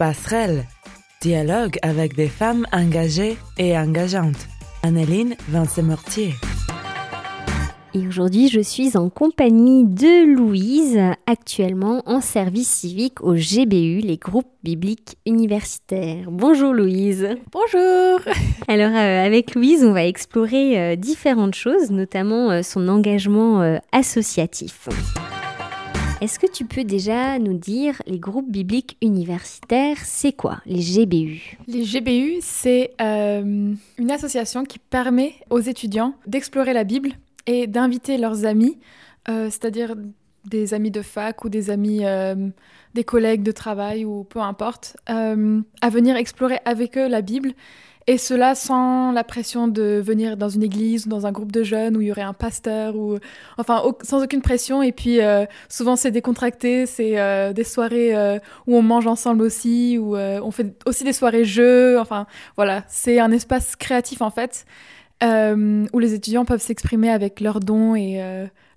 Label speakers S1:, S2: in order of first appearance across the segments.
S1: Passerelle, dialogue avec des femmes engagées et engageantes. Anneline Vincent-Mortier.
S2: Et aujourd'hui, je suis en compagnie de Louise, actuellement en service civique au GBU, les groupes bibliques universitaires. Bonjour Louise.
S3: Bonjour.
S2: Alors euh, avec Louise, on va explorer euh, différentes choses, notamment euh, son engagement associatif. Est-ce que tu peux déjà nous dire les groupes bibliques universitaires, c'est quoi les GBU
S3: Les GBU, c'est euh, une association qui permet aux étudiants d'explorer la Bible et d'inviter leurs amis, euh, c'est-à-dire des amis de fac ou des amis, euh, des collègues de travail ou peu importe, à venir explorer avec eux la Bible et cela sans la pression de venir dans une église ou dans un groupe de jeunes où il y aurait un pasteur ou enfin sans aucune pression. Et puis euh, souvent c'est décontracté, c'est euh, des soirées euh, où on mange ensemble aussi, où on fait aussi des soirées jeux. Enfin voilà, c'est un espace créatif en fait où les étudiants peuvent s'exprimer avec leurs dons et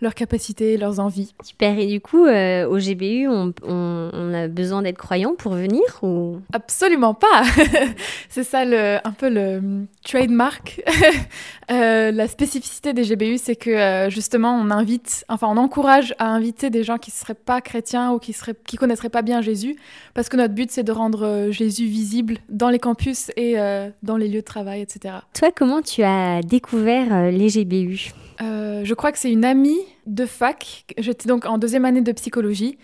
S3: leurs capacités, leurs envies.
S2: Super. Et du coup, euh, au GBU, on, a besoin d'être croyant pour venir ou?
S3: Absolument pas. c'est ça le, un peu le trademark. euh, la spécificité des GBU, c'est que euh, justement, on invite, enfin, on encourage à inviter des gens qui ne seraient pas chrétiens ou qui seraient, qui connaîtraient pas bien Jésus, parce que notre but, c'est de rendre euh, Jésus visible dans les campus et dans les lieux de travail, etc.
S2: Toi, comment tu as découvert les GBU
S3: Je crois que c'est une amie de fac. J'étais donc en deuxième année de psychologie.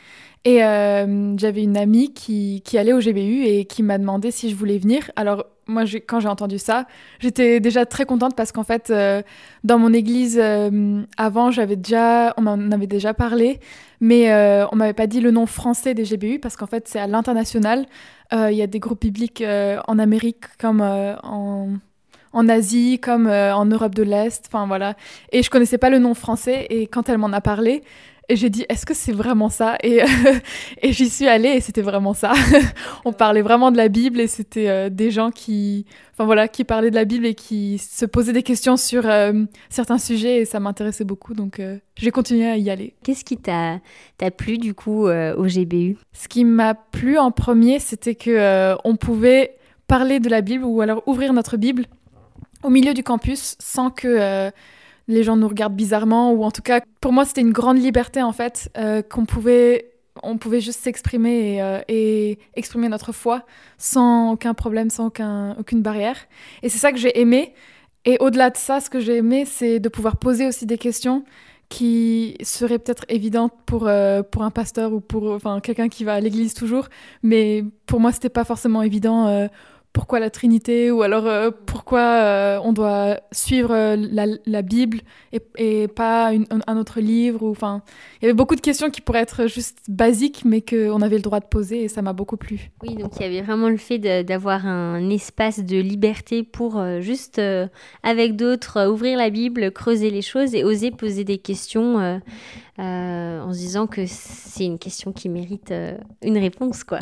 S3: Et euh, j'avais une amie qui, allait au GBU et qui m'a demandé si je voulais venir. Alors, moi, quand j'ai entendu ça, j'étais déjà très contente parce qu'en fait, euh, dans mon église, euh, avant, j'avais déjà, on m'en avait déjà parlé, mais on m'avait pas dit le nom français des GBU parce qu'en fait, c'est à l'international. Il y a des groupes bibliques en Amérique comme en en Asie comme euh, en Europe de l'Est, enfin voilà. Et je connaissais pas le nom français et quand elle m'en a parlé, j'ai dit est-ce que c'est vraiment ça? Et, et j'y suis allée et c'était vraiment ça. On parlait vraiment de la Bible et c'était euh, des gens qui, enfin voilà, qui parlaient de la Bible et qui se posaient des questions sur euh, certains sujets et ça m'intéressait beaucoup donc j'ai continué à y aller.
S2: Qu'est-ce qui t'a plu du coup au GBU
S3: Ce qui m'a plu en premier, c'était que on pouvait parler de la Bible ou alors ouvrir notre Bible au milieu du campus sans que euh, les gens nous regardent bizarrement ou en tout cas pour moi c'était une grande liberté en fait euh, qu'on pouvait on pouvait juste s'exprimer et, euh, et, exprimer notre foi sans aucun problème sans aucun, aucune barrière. Et c'est ça que j'ai aimé. Et au-delà de ça ce que j'ai aimé c'est de pouvoir poser aussi des questions qui seraient peut-être évidentes pour, pour un pasteur ou pour enfin, quelqu'un qui va à l'église toujours. Mais pour moi c'était pas forcément évident pourquoi la Trinité ou alors euh, pourquoi euh, on doit suivre euh, la, Bible et, pas un autre livre. Enfin, il y avait beaucoup de questions qui pourraient être juste basiques, mais qu'on avait le droit de poser et ça m'a beaucoup plu.
S2: Oui, donc il y avait vraiment le fait d'avoir un espace de liberté pour juste, avec d'autres, ouvrir la Bible, creuser les choses et oser poser des questions en se disant que c'est une question qui mérite une réponse, quoi.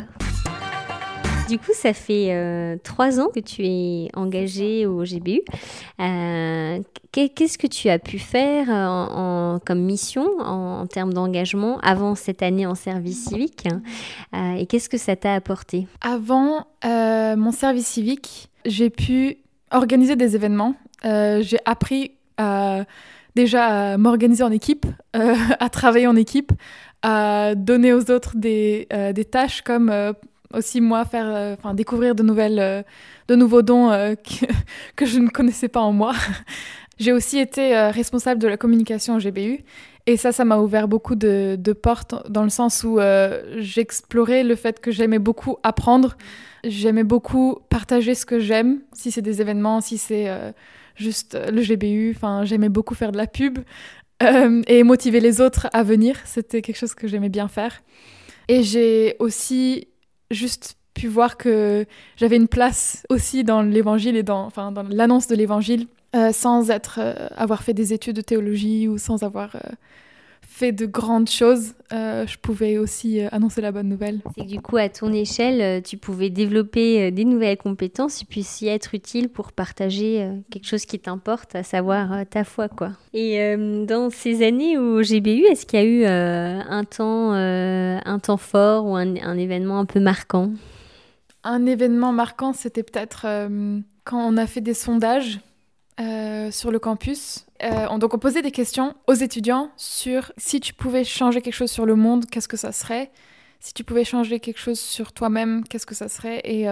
S2: Du coup, ça fait euh, trois ans que tu es engagé au GBU. Euh, qu'est-ce que tu as pu faire en, comme mission en, termes d'engagement avant cette année en service civique euh, Et qu'est-ce que ça t'a apporté?
S3: Avant mon service civique, j'ai pu organiser des événements. j'ai appris à déjà à m'organiser en équipe, à travailler en équipe, à donner aux autres des, des tâches comme aussi moi faire euh, enfin découvrir de nouvelles euh, de nouveaux dons euh, que, que, je ne connaissais pas en moi. J'ai aussi été responsable de la communication au GBU et ça ça m'a ouvert beaucoup de, de, portes dans le sens où j'explorais le fait que j'aimais beaucoup apprendre. J'aimais beaucoup partager ce que j'aime si c'est des événements si c'est juste le GBU enfin j'aimais beaucoup faire de la pub et motiver les autres à venir. C'était quelque chose que j'aimais bien faire. Et j'ai aussi juste pu voir que j'avais une place aussi dans l'évangile et dans, l'annonce de l'évangile euh, sans euh, avoir fait des études de théologie ou sans avoir euh, fait de grandes choses, je pouvais aussi annoncer la bonne nouvelle.
S2: C'est du coup, à ton échelle, tu pouvais développer des nouvelles compétences et puis s'y être utile pour partager quelque chose qui t'importe, à savoir ta foi, quoi. Et dans ces années au GBU, est-ce qu'il y a eu un, temps, un temps fort ou un, un événement un peu marquant?
S3: Un événement marquant, c'était peut-être euh, quand on a fait des sondages euh, sur le campus. On, donc on posait des questions aux étudiants sur si tu pouvais changer quelque chose sur le monde, qu'est-ce que ça serait? Si tu pouvais changer quelque chose sur toi-même, qu'est-ce que ça serait? Et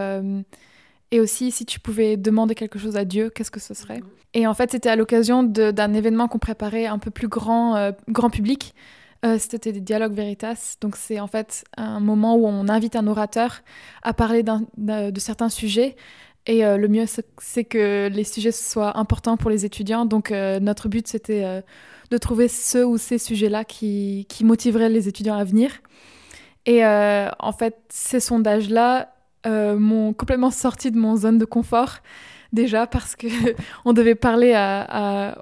S3: et aussi, si tu pouvais demander quelque chose à Dieu, qu'est-ce que ce serait? Et en fait, c'était à l'occasion d'un événement qu'on préparait un peu plus grand, euh, grand public. Euh, c'était des dialogues veritas. Donc, c'est en fait un moment où on invite un orateur à parler de certains sujets. Et euh, le mieux, c'est que les sujets soient importants pour les étudiants. Donc, notre but, c'était de trouver ceux ou ces sujets-là qui, qui motiveraient les étudiants à venir. Et en fait, ces sondages-là, euh, m'ont complètement sorti de mon zone de confort déjà parce que on devait parler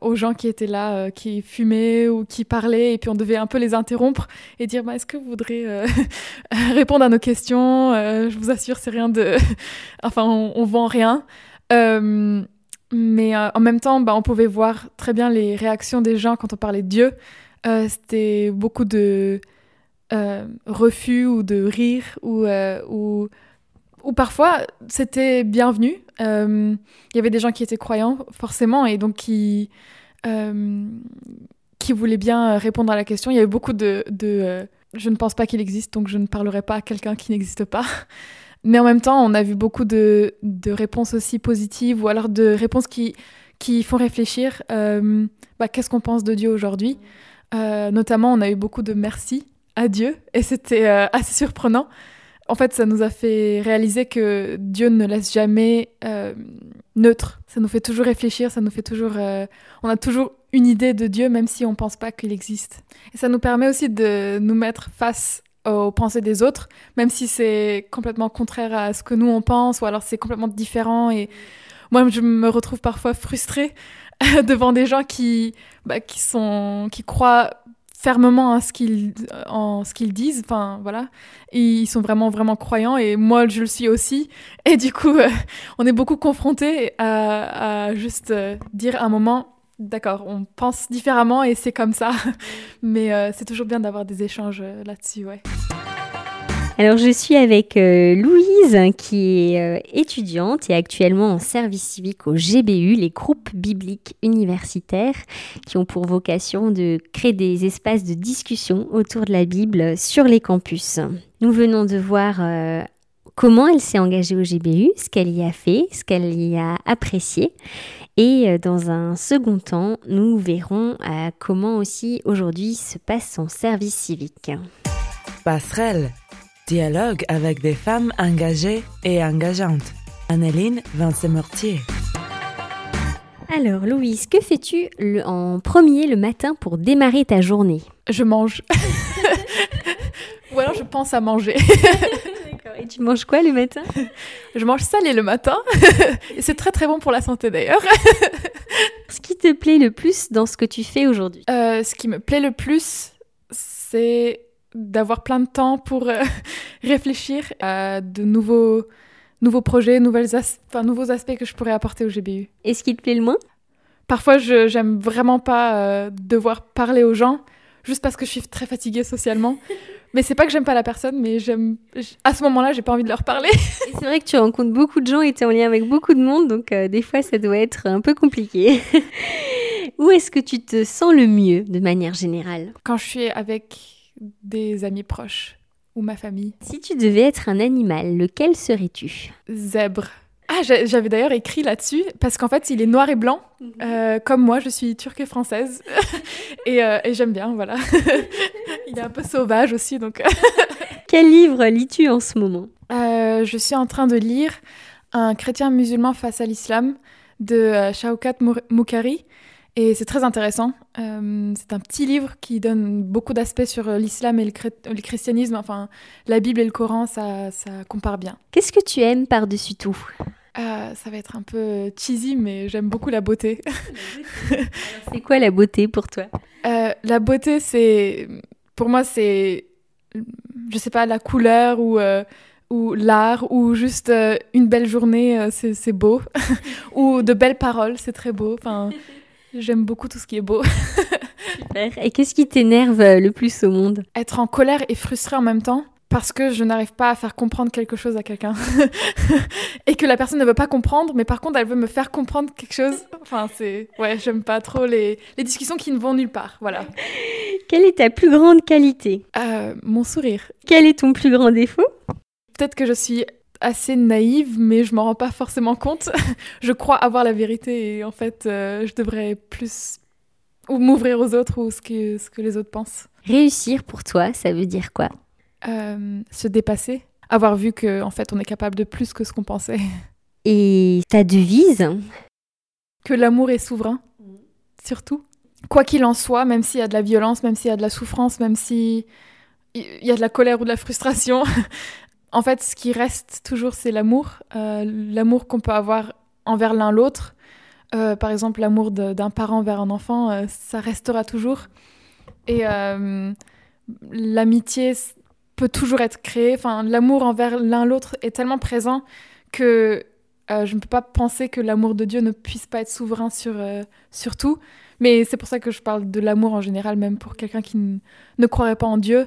S3: aux gens qui étaient là, euh, qui fumaient ou qui parlaient, et puis on devait un peu les interrompre et dire bah, est-ce que vous voudrez euh, répondre à nos questions Je vous assure, c'est rien de, enfin, on, on, vend rien. mais en même temps, bah, on pouvait voir très bien les réactions des gens quand on parlait de Dieu. C'était beaucoup de refus ou de rire ou ou parfois c'était bienvenu. Euh, il y avait des gens qui étaient croyants, forcément, et donc qui, euh, qui voulaient bien répondre à la question. Il y avait beaucoup de. Euh, je ne pense pas qu'il existe, donc je ne parlerai pas à quelqu'un qui n'existe pas. Mais en même temps, on a vu beaucoup de, de, réponses aussi positives, ou alors de réponses qui, qui font réfléchir. Bah, Qu'est-ce qu'on pense de Dieu aujourd'hui? Notamment, on a eu beaucoup de merci à Dieu, et c'était assez surprenant. En fait, ça nous a fait réaliser que Dieu ne laisse jamais euh, neutre. Ça nous fait toujours réfléchir, ça nous fait toujours. Euh, on a toujours une idée de Dieu, même si on ne pense pas qu'il existe. Et ça nous permet aussi de nous mettre face aux pensées des autres, même si c'est complètement contraire à ce que nous on pense, ou alors c'est complètement différent. Et moi, je me retrouve parfois frustrée devant des gens qui, bah, qui, sont, qui croient fermement en ce qu'ils en ce qu'ils disent enfin voilà. Ils sont vraiment vraiment croyants et moi je le suis aussi. Et du coup euh, on est beaucoup confrontés à, juste euh, dire un moment d'accord on pense différemment et c'est comme ça. Mais euh, c'est toujours bien d'avoir des échanges là-dessus ouais
S2: alors je suis avec euh, Louise qui est euh, étudiante et actuellement en service civique au GBU, les groupes bibliques universitaires, qui ont pour vocation de créer des espaces de discussion autour de la Bible sur les campus. Nous venons de voir euh, comment elle s'est engagée au GBU, ce qu'elle y a fait, ce qu'elle y a apprécié. Et dans un second temps, nous verrons comment aussi aujourd'hui se passe son service civique.
S1: Passerelle Dialogue avec des femmes engagées et engageantes. Anneline Vincent-Mortier.
S2: Alors, Louise, que fais-tu en premier le matin pour démarrer ta journée?
S3: Je mange. Ou alors je pense à manger.
S2: Et tu manges quoi le matin?
S3: Je mange salé le matin. C'est très très bon pour la santé d'ailleurs.
S2: ce qui te plaît le plus dans ce que tu fais aujourd'hui?
S3: Euh, Ce qui me plaît le plus, c'est d'avoir plein de temps pour euh, réfléchir à de nouveaux, nouveaux projets, nouvelles nouveaux aspects que je pourrais apporter au GBU.
S2: Et ce qui te plaît le moins?
S3: Parfois, je j'aime vraiment pas euh, devoir parler aux gens, juste parce que je suis très fatiguée socialement. mais c'est pas que j'aime pas la personne, mais j'aime. À ce moment-là, j'ai pas envie de leur parler.
S2: c'est vrai que tu rencontres beaucoup de gens et tu es en lien avec beaucoup de monde, donc euh, des fois, ça doit être un peu compliqué. Où est-ce que tu te sens le mieux de manière générale?
S3: Quand je suis avec des amis proches ou ma famille.
S2: Si tu devais être un animal, lequel serais-tu?
S3: Zèbre. Ah, j'avais d'ailleurs écrit là-dessus parce qu'en fait, il est noir et blanc, mhm. euh, comme moi, je suis turque et française euh, et, j'aime bien, voilà. il est un peu sauvage aussi, donc.
S2: Quel livre lis-tu en ce moment?
S3: Euh, Je suis en train de lire Un chrétien musulman face à l'islam de Shaukat Moukari. Et c'est très intéressant. Euh, c'est un petit livre qui donne beaucoup d'aspects sur euh, l'islam et le, christianisme. Enfin, la Bible et le Coran, ça, ça compare bien.
S2: Qu'est-ce que tu aimes par-dessus tout?
S3: Euh, Ça va être un peu cheesy, mais j'aime beaucoup la beauté.
S2: c'est quoi la beauté pour toi?
S3: La beauté, c'est. Pour moi, c'est. Je sais pas, la couleur ou ou l'art, ou juste une belle journée, c'est beau, ou de belles paroles, c'est très beau. Enfin, J'aime beaucoup tout ce qui est beau.
S2: Super. Et qu'est-ce qui t'énerve euh, le plus au monde?
S3: Être en colère et frustré en même temps. parce que je n'arrive pas à faire comprendre quelque chose à quelqu'un et que la personne ne veut pas comprendre, mais par contre elle veut me faire comprendre quelque chose. Enfin, c'est ouais, j'aime pas trop les, les, discussions qui ne vont nulle part. Voilà.
S2: Quelle est ta plus grande qualité?
S3: Euh, Mon sourire.
S2: Quel est ton plus grand défaut?
S3: Peut-être que je suis assez naïve, mais je m'en rends pas forcément compte. je crois avoir la vérité et en fait, euh, je devrais plus ou m'ouvrir aux autres ou ce que, ce que les autres pensent.
S2: Réussir pour toi, ça veut dire quoi?
S3: Euh, Se dépasser. Avoir vu qu'en en fait, on est capable de plus que ce qu'on pensait.
S2: Et ta devise?
S3: Que l'amour est souverain, surtout. Quoi qu'il en soit, même s'il y a de la violence, même s'il y a de la souffrance, même s'il y a de la colère ou de la frustration, en fait, ce qui reste toujours, c'est l'amour. Euh, l'amour qu'on peut avoir envers l'un l'autre. Euh, par exemple, l'amour d'un parent vers un enfant, euh, ça restera toujours. Et l'amitié peut toujours être créée. Enfin, l'amour envers l'un l'autre est tellement présent que je ne peux pas penser que l'amour de Dieu ne puisse pas être souverain sur, sur tout. Mais c'est pour ça que je parle de l'amour en général, même pour quelqu'un qui ne croirait pas en Dieu.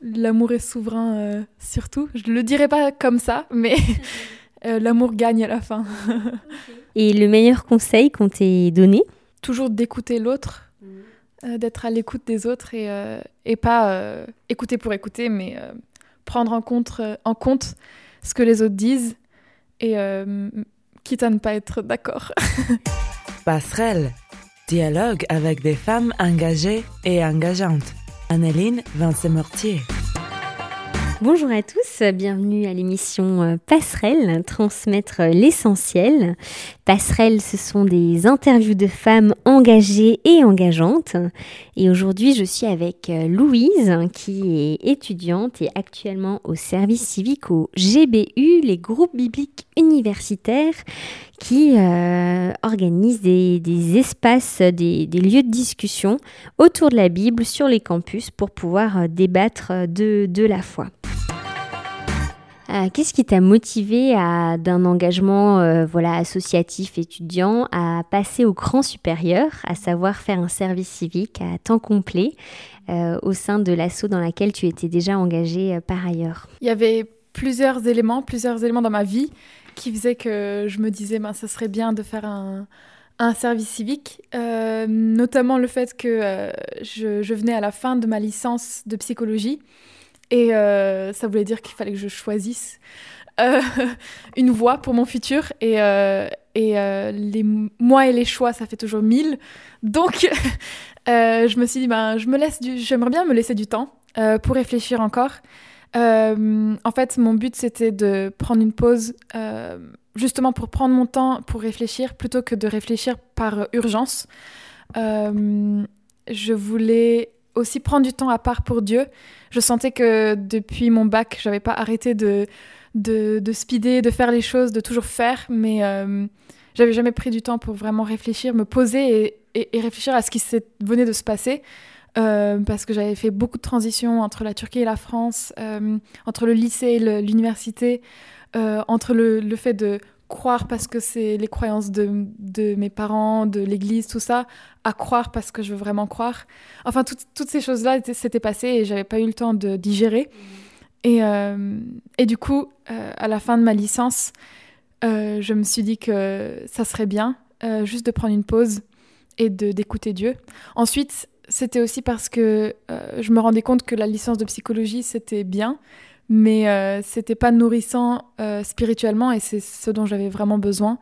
S3: L'amour est souverain euh, surtout. Je ne le dirais pas comme ça, mais euh, l'amour gagne à la fin.
S2: Et le meilleur conseil qu'on t'ait donné?
S3: Toujours d'écouter l'autre, euh, d'être à l'écoute des autres et, et pas écouter pour écouter, mais prendre en compte, en compte ce que les autres disent et quitte à ne pas être d'accord.
S1: Passerelle, dialogue avec des femmes engagées et engageantes. Anneline Vincent-Mortier.
S2: Bonjour à tous, bienvenue à l'émission euh, Passerelle, transmettre l'essentiel. Passerelle, ce sont des interviews de femmes engagées et engageantes. Et aujourd'hui, je suis avec euh, Louise, qui est étudiante et actuellement au service civique au GBU, les groupes bibliques universitaires, qui euh, organise des, espaces, des, lieux de discussion autour de la Bible sur les campus pour pouvoir débattre de, de la foi. Euh, qu'est-ce qui t'a motivé d'un engagement euh, voilà, associatif étudiant à passer au cran supérieur, à savoir faire un service civique à temps complet euh, au sein de l'asso dans laquelle tu étais déjà engagé par ailleurs?
S3: Il y avait plusieurs éléments, plusieurs éléments dans ma vie qui faisaient que je me disais ben, ça serait bien de faire un, service civique, notamment le fait que je venais à la fin de ma licence de psychologie. Et euh, ça voulait dire qu'il fallait que je choisisse euh, une voie pour mon futur. Et, euh, et les mois et les choix, ça fait toujours mille. Donc, je me suis dit, ben, je me laisse j'aimerais bien me laisser du temps pour réfléchir encore. en fait, mon but, c'était de prendre une pause justement pour prendre mon temps pour réfléchir plutôt que de réfléchir par urgence. je voulais aussi prendre du temps à part pour Dieu. Je sentais que depuis mon bac, j'avais pas arrêté de, de, de, speeder, de faire les choses, de toujours faire, mais euh, j'avais jamais pris du temps pour vraiment réfléchir, me poser et, réfléchir à ce qui venait de se passer. Euh, parce que j'avais fait beaucoup de transitions entre la Turquie et la France, euh, entre le lycée et l'université, entre le, le, fait de croire parce que c'est les croyances de, de, mes parents, de l'église, tout ça, à croire parce que je veux vraiment croire. Enfin, toutes ces choses-là s'étaient passées et j'avais pas eu le temps de digérer. Et, euh, et du coup, euh, à la fin de ma licence, euh, je me suis dit que ça serait bien juste de prendre une pause et d'écouter Dieu. Ensuite, c'était aussi parce que je me rendais compte que la licence de psychologie, c'était bien, mais euh, c'était pas nourrissant euh, spirituellement et c'est ce dont j'avais vraiment besoin.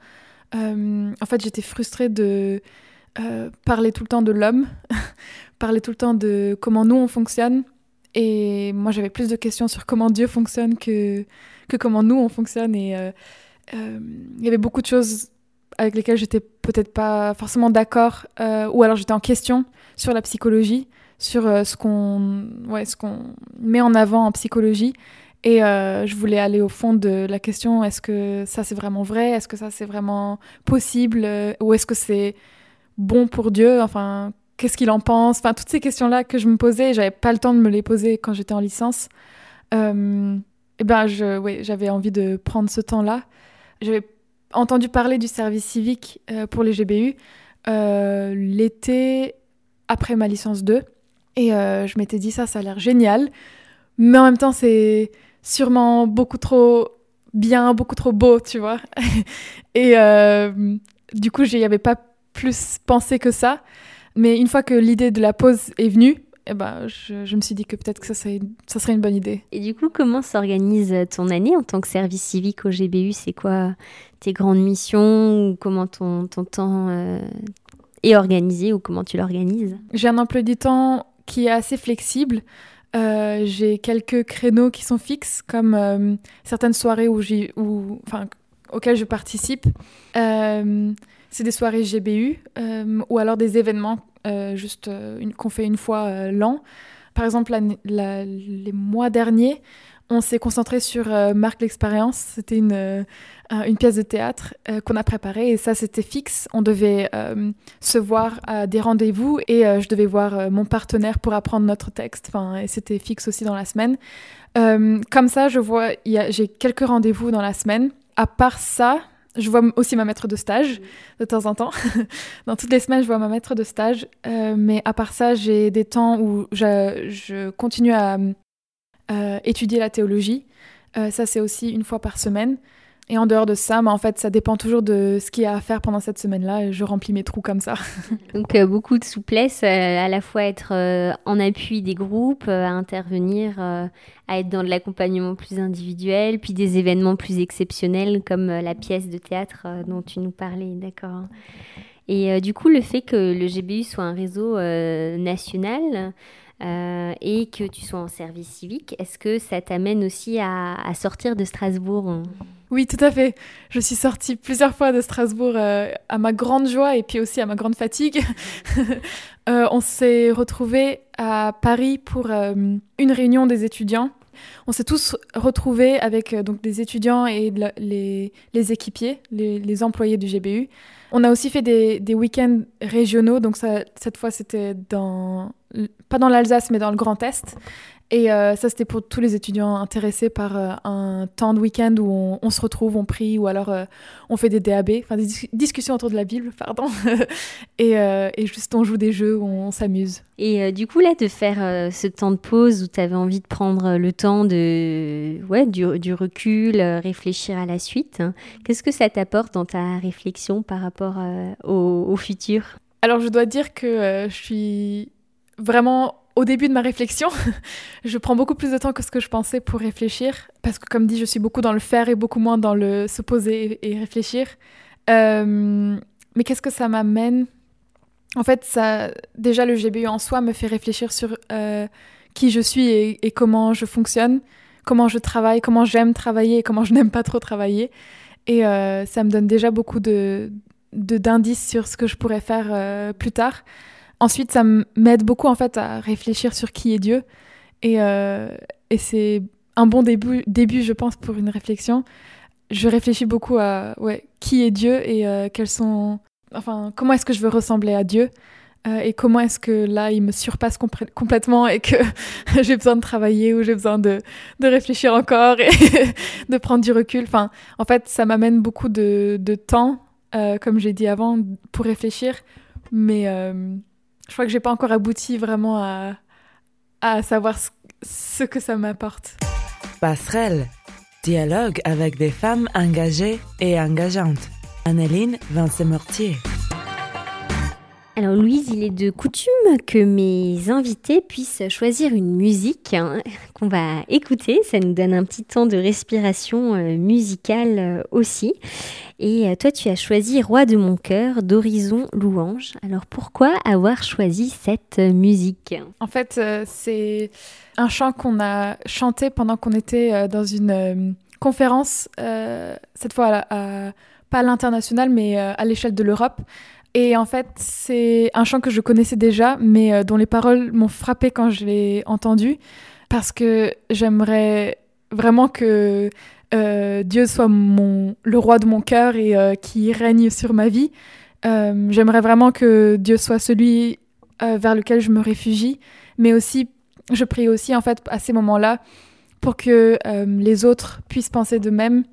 S3: Euh, en fait, j'étais frustrée de parler tout le temps de l'homme, parler tout le temps de comment nous on fonctionne. Et moi, j'avais plus de questions sur comment Dieu fonctionne que, que comment nous on fonctionne. Et il y avait beaucoup de choses avec lesquelles j'étais peut-être pas forcément d'accord, ou alors j'étais en question sur la psychologie sur euh, ce qu'on ouais, met en avant en psychologie. Et euh, je voulais aller au fond de la question est-ce que ça c'est vraiment vrai? Est-ce que ça c'est vraiment possible? Euh, Ou est-ce que c'est bon pour Dieu? Enfin, qu'est-ce qu'il en pense? Enfin, toutes ces questions-là que je me posais, j'avais pas le temps de me les poser quand j'étais en licence. et ben, j'avais envie de prendre ce temps-là. J'avais entendu parler du service civique pour les GBU l'été après ma licence 2. Et euh, je m'étais dit ça, ça a l'air génial. mais en même temps, c'est sûrement beaucoup trop bien, beaucoup trop beau, tu vois. et du coup, j'y avais pas plus pensé que ça. Mais une fois que l'idée de la pause est venue, eh ben, je, me suis dit que peut-être que ça serait, ça serait une bonne idée.
S2: Et du coup, comment s'organise ton année en tant que service civique au GBU C'est quoi tes grandes missions ou comment ton, ton temps euh, est organisé ou comment tu l'organises?
S3: J'ai un emploi du temps qui est assez flexible. Euh, j'ai quelques créneaux qui sont fixes, comme euh, certaines soirées auxquelles je participe. c'est des soirées GBU ou alors des événements euh, juste euh, qu'on fait une fois euh, l'an. Par exemple, les mois derniers, on s'est concentré sur Marque l'expérience. C'était une, une pièce de théâtre qu'on a préparée et ça, c'était fixe. On devait se voir à des rendez-vous et je devais voir mon partenaire pour apprendre notre texte. Enfin, et c'était fixe aussi dans la semaine. comme ça, je vois, j'ai quelques rendez-vous dans la semaine. À part ça, je vois aussi ma maître de stage de temps en temps. Dans toutes les semaines, je vois ma maître de stage. Euh, mais à part ça, j'ai des temps où je, continue à euh, étudier la théologie. Euh, ça, c'est aussi une fois par semaine. Et en dehors de ça, bah, en fait, ça dépend toujours de ce qu'il y a à faire pendant cette semaine-là je remplis mes trous comme ça.
S2: Donc, euh, beaucoup de souplesse, à la fois être en appui des groupes, à intervenir, à être dans de l'accompagnement plus individuel, puis des événements plus exceptionnels comme la pièce de théâtre dont tu nous parlais, d'accord Et du coup, le fait que le GBU soit un réseau national, et que tu sois en service civique, est-ce que ça t'amène aussi à, sortir de Strasbourg
S3: oui, tout à fait. Je suis sortie plusieurs fois de Strasbourg euh, à ma grande joie et puis aussi à ma grande fatigue. Euh, on s'est retrouvés à Paris pour euh, une réunion des étudiants. On s'est tous retrouvés avec donc des étudiants et les, équipiers, les, employés du GBU. On a aussi fait des, week-ends régionaux, donc cette fois c'était dans, pas dans l'Alsace mais dans le Grand Est. Et euh, ça, c'était pour tous les étudiants intéressés par euh, un temps de week-end où on, se retrouve, on prie, ou alors euh, on fait des DAB, enfin des discussions autour de la Bible, pardon. et, et, juste on joue des jeux où on s'amuse.
S2: Et du coup, là, de faire ce temps de pause où tu avais envie de prendre le temps de, ouais, du, du recul, réfléchir à la suite, hein, qu'est-ce que ça t'apporte dans ta réflexion par rapport au, au futur?
S3: Alors, je dois dire que je suis vraiment au début de ma réflexion, je prends beaucoup plus de temps que ce que je pensais pour réfléchir, parce que comme dit, je suis beaucoup dans le faire et beaucoup moins dans le se poser et, réfléchir. Euh, mais qu'est-ce que ça m'amène? En fait, ça, déjà le GBU en soi me fait réfléchir sur euh, qui je suis et, comment je fonctionne, comment je travaille, comment j'aime travailler et comment je n'aime pas trop travailler. Et euh, ça me donne déjà beaucoup de d'indices sur ce que je pourrais faire plus tard. Ensuite, ça m'aide beaucoup en fait à réfléchir sur qui est Dieu. Et, euh, c'est un bon début, début, je pense, pour une réflexion. Je réfléchis beaucoup à ouais, qui est Dieu et euh, quels sont. Enfin, comment est-ce que je veux ressembler à Dieu euh, et comment est-ce que là, il me surpasse complètement et que j'ai besoin de travailler ou j'ai besoin de, de, réfléchir encore et de prendre du recul. Enfin, en fait, ça m'amène beaucoup de, de temps, comme j'ai dit avant, pour réfléchir. Mais je crois que j'ai pas encore abouti vraiment à, à savoir ce, que ça m'apporte.
S1: Passerelle. Dialogue avec des femmes engagées et engageantes. Anneline Vincent-Mortier.
S2: Alors Louise, il est de coutume que mes invités puissent choisir une musique hein, qu'on va écouter. Ça nous donne un petit temps de respiration euh, musicale euh, aussi. Et euh, toi, tu as choisi Roi de mon cœur d'Horizon Louange. Alors pourquoi avoir choisi cette musique?
S3: En fait, c'est un chant qu'on a chanté pendant qu'on était dans une conférence, cette fois pas à l'international, mais à l'échelle de l'Europe. Et en fait, c'est un chant que je connaissais déjà, mais euh, dont les paroles m'ont frappé quand je l'ai entendu, parce que j'aimerais vraiment que euh, Dieu soit mon, le roi de mon cœur et euh, qui règne sur ma vie. j'aimerais vraiment que Dieu soit celui vers lequel je me réfugie, mais aussi, je prie aussi en fait à ces moments-là pour que les autres puissent penser de même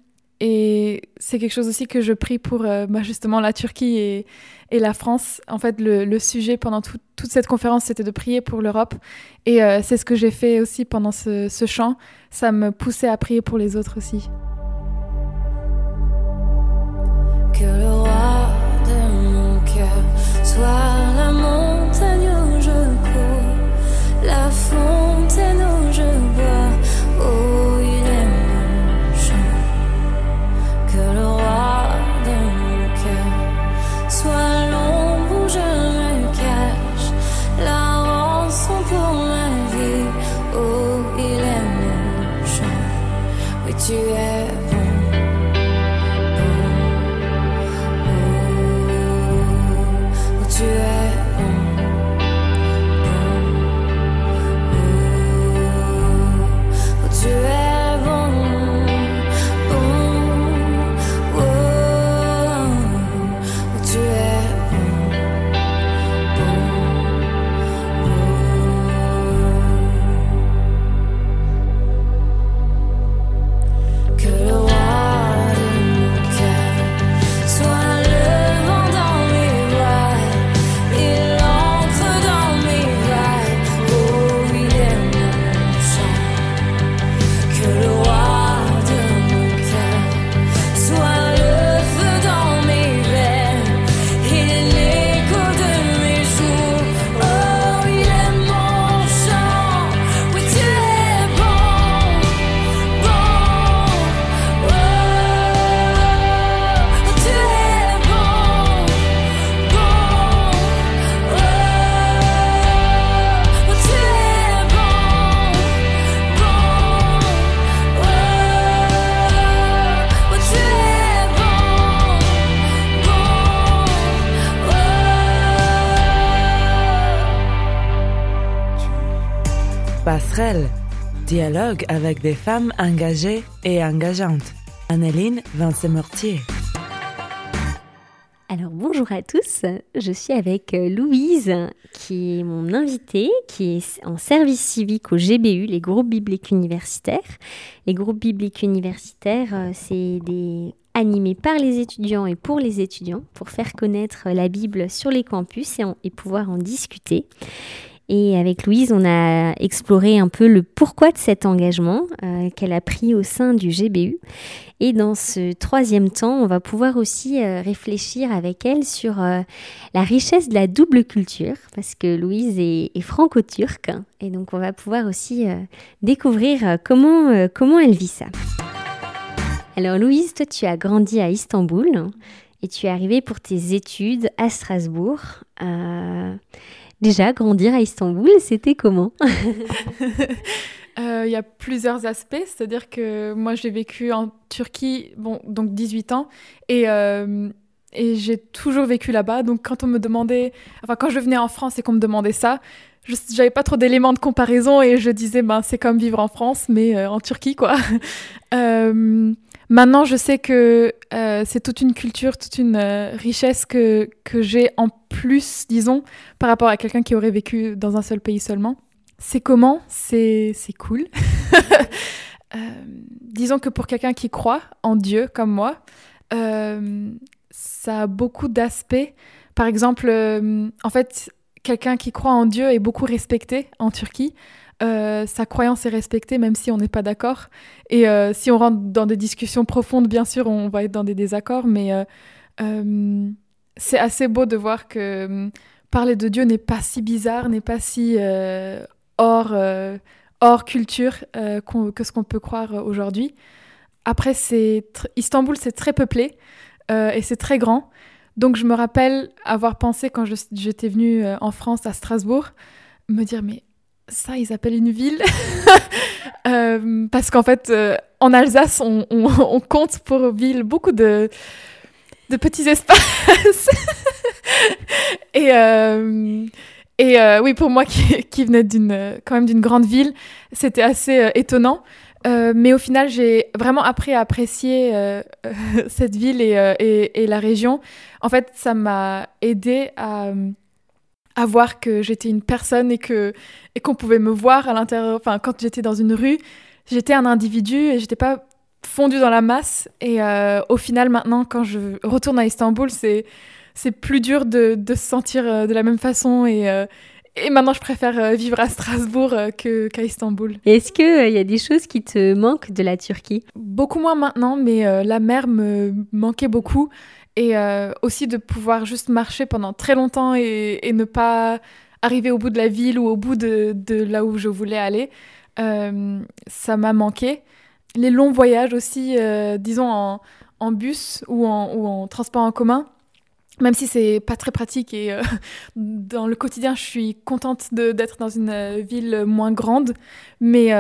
S3: et c'est quelque chose aussi que je prie pour euh, bah, justement la Turquie et, la France. En fait, le, sujet pendant toute cette conférence, c'était de prier pour l'Europe. Et euh, c'est ce que j'ai fait aussi pendant ce, ce chant. Ça me poussait à prier pour les autres aussi.
S4: Que le roi de mon cœur soit la montagne où je cours, la fontaine où je
S1: Dialogue avec des femmes engagées et engageantes. Anneline Vincent-Mortier.
S2: Alors bonjour à tous, je suis avec euh, Louise qui est mon invitée, qui est en service civique au GBU, les groupes bibliques universitaires. Les groupes bibliques universitaires, euh, c'est des animés par les étudiants et pour les étudiants pour faire connaître la Bible sur les campus et, et pouvoir en discuter. Et avec Louise, on a exploré un peu le pourquoi de cet engagement euh, qu'elle a pris au sein du GBU. Et dans ce troisième temps, on va pouvoir aussi euh, réfléchir avec elle sur euh, la richesse de la double culture, parce que Louise est, franco-turque. Et donc, on va pouvoir aussi découvrir comment, comment elle vit ça. Alors, Louise, toi, tu as grandi à Istanbul et tu es arrivée pour tes études à Strasbourg. Déjà, grandir à Istanbul, c'était comment?
S3: Euh, Il y a plusieurs aspects, c'est-à-dire que moi j'ai vécu en Turquie, bon, donc 18 ans, et, euh, et j'ai toujours vécu là-bas. Donc quand on me demandait, enfin quand je venais en France et qu'on me demandait ça, j'avais pas trop d'éléments de comparaison et je disais, ben c'est comme vivre en France, mais euh, en Turquie, quoi. Maintenant, je sais que euh, c'est toute une culture, toute une euh, richesse que, que j'ai en plus, disons, par rapport à quelqu'un qui aurait vécu dans un seul pays seulement. C'est comment? C'est cool. euh, disons que pour quelqu'un qui croit en Dieu comme moi, ça a beaucoup d'aspects. Par exemple, en fait, quelqu'un qui croit en Dieu est beaucoup respecté en Turquie. Euh, sa croyance est respectée même si on n'est pas d'accord. Et euh, si on rentre dans des discussions profondes, bien sûr, on va être dans des désaccords, mais euh, c'est assez beau de voir que parler de Dieu n'est pas si bizarre, n'est pas si hors, hors culture que ce qu'on peut croire aujourd'hui. Après, Istanbul, c'est très peuplé et c'est très grand. Donc je me rappelle avoir pensé quand j'étais venue en France à Strasbourg, me dire mais ça, ils appellent une ville. Euh, parce qu'en fait, euh, en Alsace, on, compte pour ville beaucoup de, petits espaces. et euh, oui, pour moi qui, qui venais quand même d'une grande ville, c'était assez étonnant. mais au final, j'ai vraiment appris à apprécier cette ville et, la région. En fait, ça m'a aidé à à voir que j'étais une personne et que et qu'on pouvait me voir à l'intérieur enfin quand j'étais dans une rue j'étais un individu et j'étais pas fondu dans la masse. Et au final, maintenant, quand je retourne à Istanbul, c'est c'est plus dur de, de, se sentir de la même façon et, et maintenant, je préfère vivre à Strasbourg qu'à Istanbul.
S2: Est-ce qu'il y a des choses qui te manquent de la Turquie?
S3: Beaucoup moins maintenant, mais la mer me manquait beaucoup et euh, aussi de pouvoir juste marcher pendant très longtemps et, ne pas arriver au bout de la ville ou au bout de, là où je voulais aller. Euh, ça m'a manqué. Les longs voyages aussi, euh, disons en, bus ou en, ou en, transport en commun, même si c'est pas très pratique et dans le quotidien, je suis contente d'être dans une ville moins grande, mais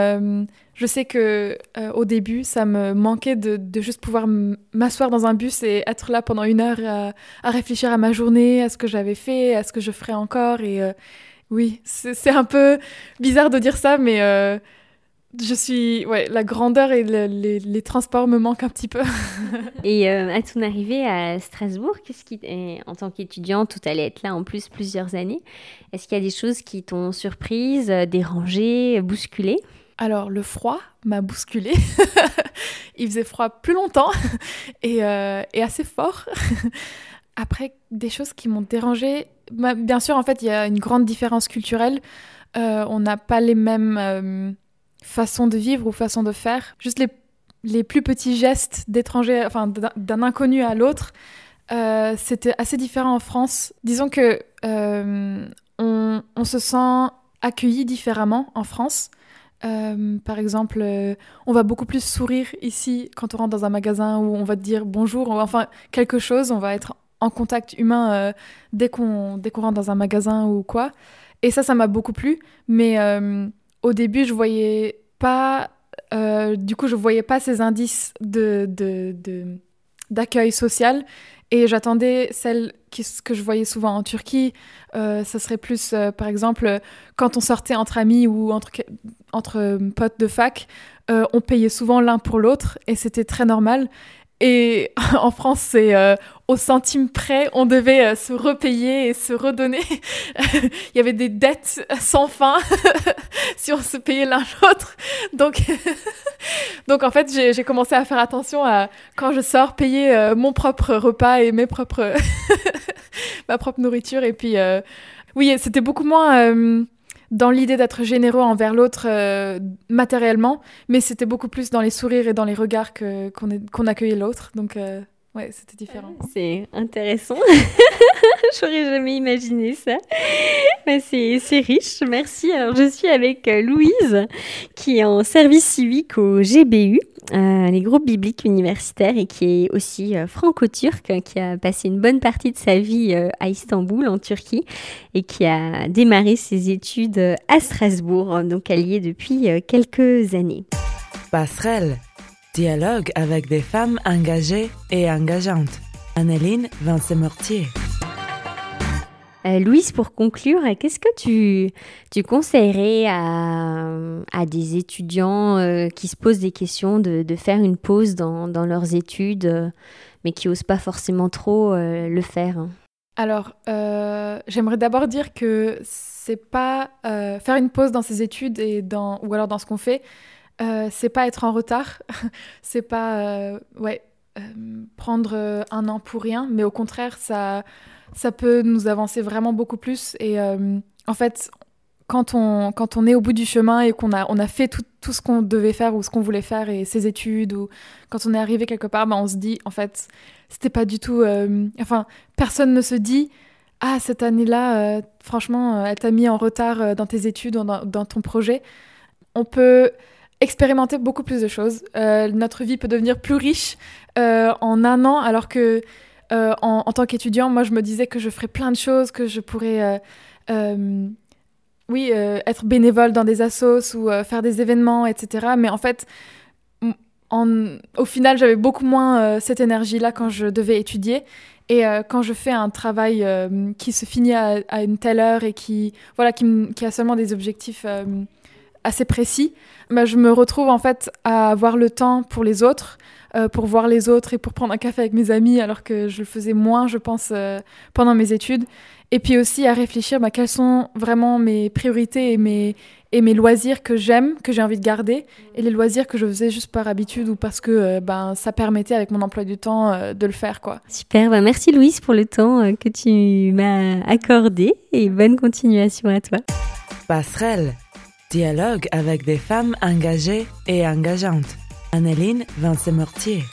S3: je sais que euh, au début, ça me manquait de, juste pouvoir m'asseoir dans un bus et être là pendant une heure à, réfléchir à ma journée, à ce que j'avais fait, à ce que je ferais encore. Et euh, oui, c'est un peu bizarre de dire ça, mais euh, je suis, ouais, la grandeur et les, transports me manquent un petit peu.
S2: et à ton arrivée à Strasbourg, qu'est-ce qui, en tant qu'étudiante, tout allait être là en plus plusieurs années, est-ce qu'il y a des choses qui t'ont surprise, dérangée, bousculée?
S3: Alors le froid m'a bousculé. Il faisait froid plus longtemps euh, et, assez fort. Après, des choses qui m'ont dérangé. Bah, bien sûr, en fait, il y a une grande différence culturelle. Euh, on n'a pas les mêmes euh, façons de vivre ou façons de faire. Juste les, plus petits gestes d'étrangers, enfin d'un inconnu à l'autre, c'était assez différent en France. Disons que on se sent accueilli différemment en France. Euh, par exemple, euh, on va beaucoup plus sourire ici quand on rentre dans un magasin où on va te dire bonjour, enfin quelque chose, on va être en contact humain euh, dès qu'on qu'on rentre dans un magasin ou quoi. Et ça, ça m'a beaucoup plu. Mais au début, je voyais pas, du coup, je voyais pas ces indices de, d'accueil social. Et j'attendais celle que je voyais souvent en Turquie. Euh, ça serait plus, euh, par exemple, quand on sortait entre amis ou entre, entre euh, potes de fac, on payait souvent l'un pour l'autre et c'était très normal. Et en France, c'est au centime près, on devait se repayer et se redonner. Il y avait des dettes sans fin si on se payait l'un l'autre. Donc, donc en fait, j'ai commencé à faire attention à quand je sors payer mon propre repas et mes propres ma propre nourriture. Et puis, euh, oui, c'était beaucoup moins euh, dans l'idée d'être généreux envers l'autre euh, matériellement, mais c'était beaucoup plus dans les sourires et dans les regards qu'on accueillait l'autre. Donc, ouais, c'était différent.
S2: C'est intéressant. J'aurais jamais imaginé ça. C'est riche, merci. Alors, je suis avec Louise, qui est en service civique au GBU. Euh, les groupes bibliques universitaires et qui est aussi euh, franco-turc, qui a passé une bonne partie de sa vie euh, à Istanbul, en Turquie, et qui a démarré ses études à Strasbourg. Donc elle y est depuis quelques années.
S1: Passerelle, dialogue avec des femmes engagées et engageantes. Anneline Vincent-Mortier.
S2: Euh, Louise, pour conclure, qu'est-ce que tu, tu conseillerais à, des étudiants euh, qui se posent des questions de, faire une pause dans, leurs études, euh, mais qui n'osent pas forcément trop le faire?
S3: Alors, j'aimerais d'abord dire que c'est pas faire une pause dans ses études et dans, ou alors dans ce qu'on fait, c'est pas être en retard, c'est pas ouais, prendre un an pour rien, mais au contraire, ça ça peut nous avancer vraiment beaucoup plus. Et euh, en fait, quand on, quand on est au bout du chemin et qu'on a, on a fait tout, tout ce qu'on devait faire ou ce qu'on voulait faire et ses études, ou quand on est arrivé quelque part, ben on se dit, en fait, c'était pas du tout. Euh, enfin, personne ne se dit, ah, cette année-là, euh, franchement, elle t'a mis en retard dans tes études, dans, dans ton projet. On peut expérimenter beaucoup plus de choses. notre vie peut devenir plus riche en un an, alors que euh, en, tant qu'étudiant, moi, je me disais que je ferais plein de choses, que je pourrais, euh, euh, oui, être bénévole dans des assos ou faire des événements, etc. Mais en fait, au final, j'avais beaucoup moins cette énergie-là quand je devais étudier. Et quand je fais un travail qui se finit à, une telle heure et qui, voilà, qui a seulement des objectifs assez précis, bah, je me retrouve en fait à avoir le temps pour les autres, euh, pour voir les autres et pour prendre un café avec mes amis, alors que je le faisais moins, je pense, euh, pendant mes études. Et puis aussi à réfléchir bah, quelles sont vraiment mes priorités et mes, et mes loisirs que j'aime, que j'ai envie de garder, et les loisirs que je faisais juste par habitude ou parce que euh, ben, ça permettait avec mon emploi du temps euh, de le faire. quoi.
S2: Super, bah, merci Louise pour le temps euh, que tu m'as accordé et bonne continuation à toi.
S1: Passerelle, dialogue avec des femmes engagées et engageantes. Anneline Vincent-Mortier.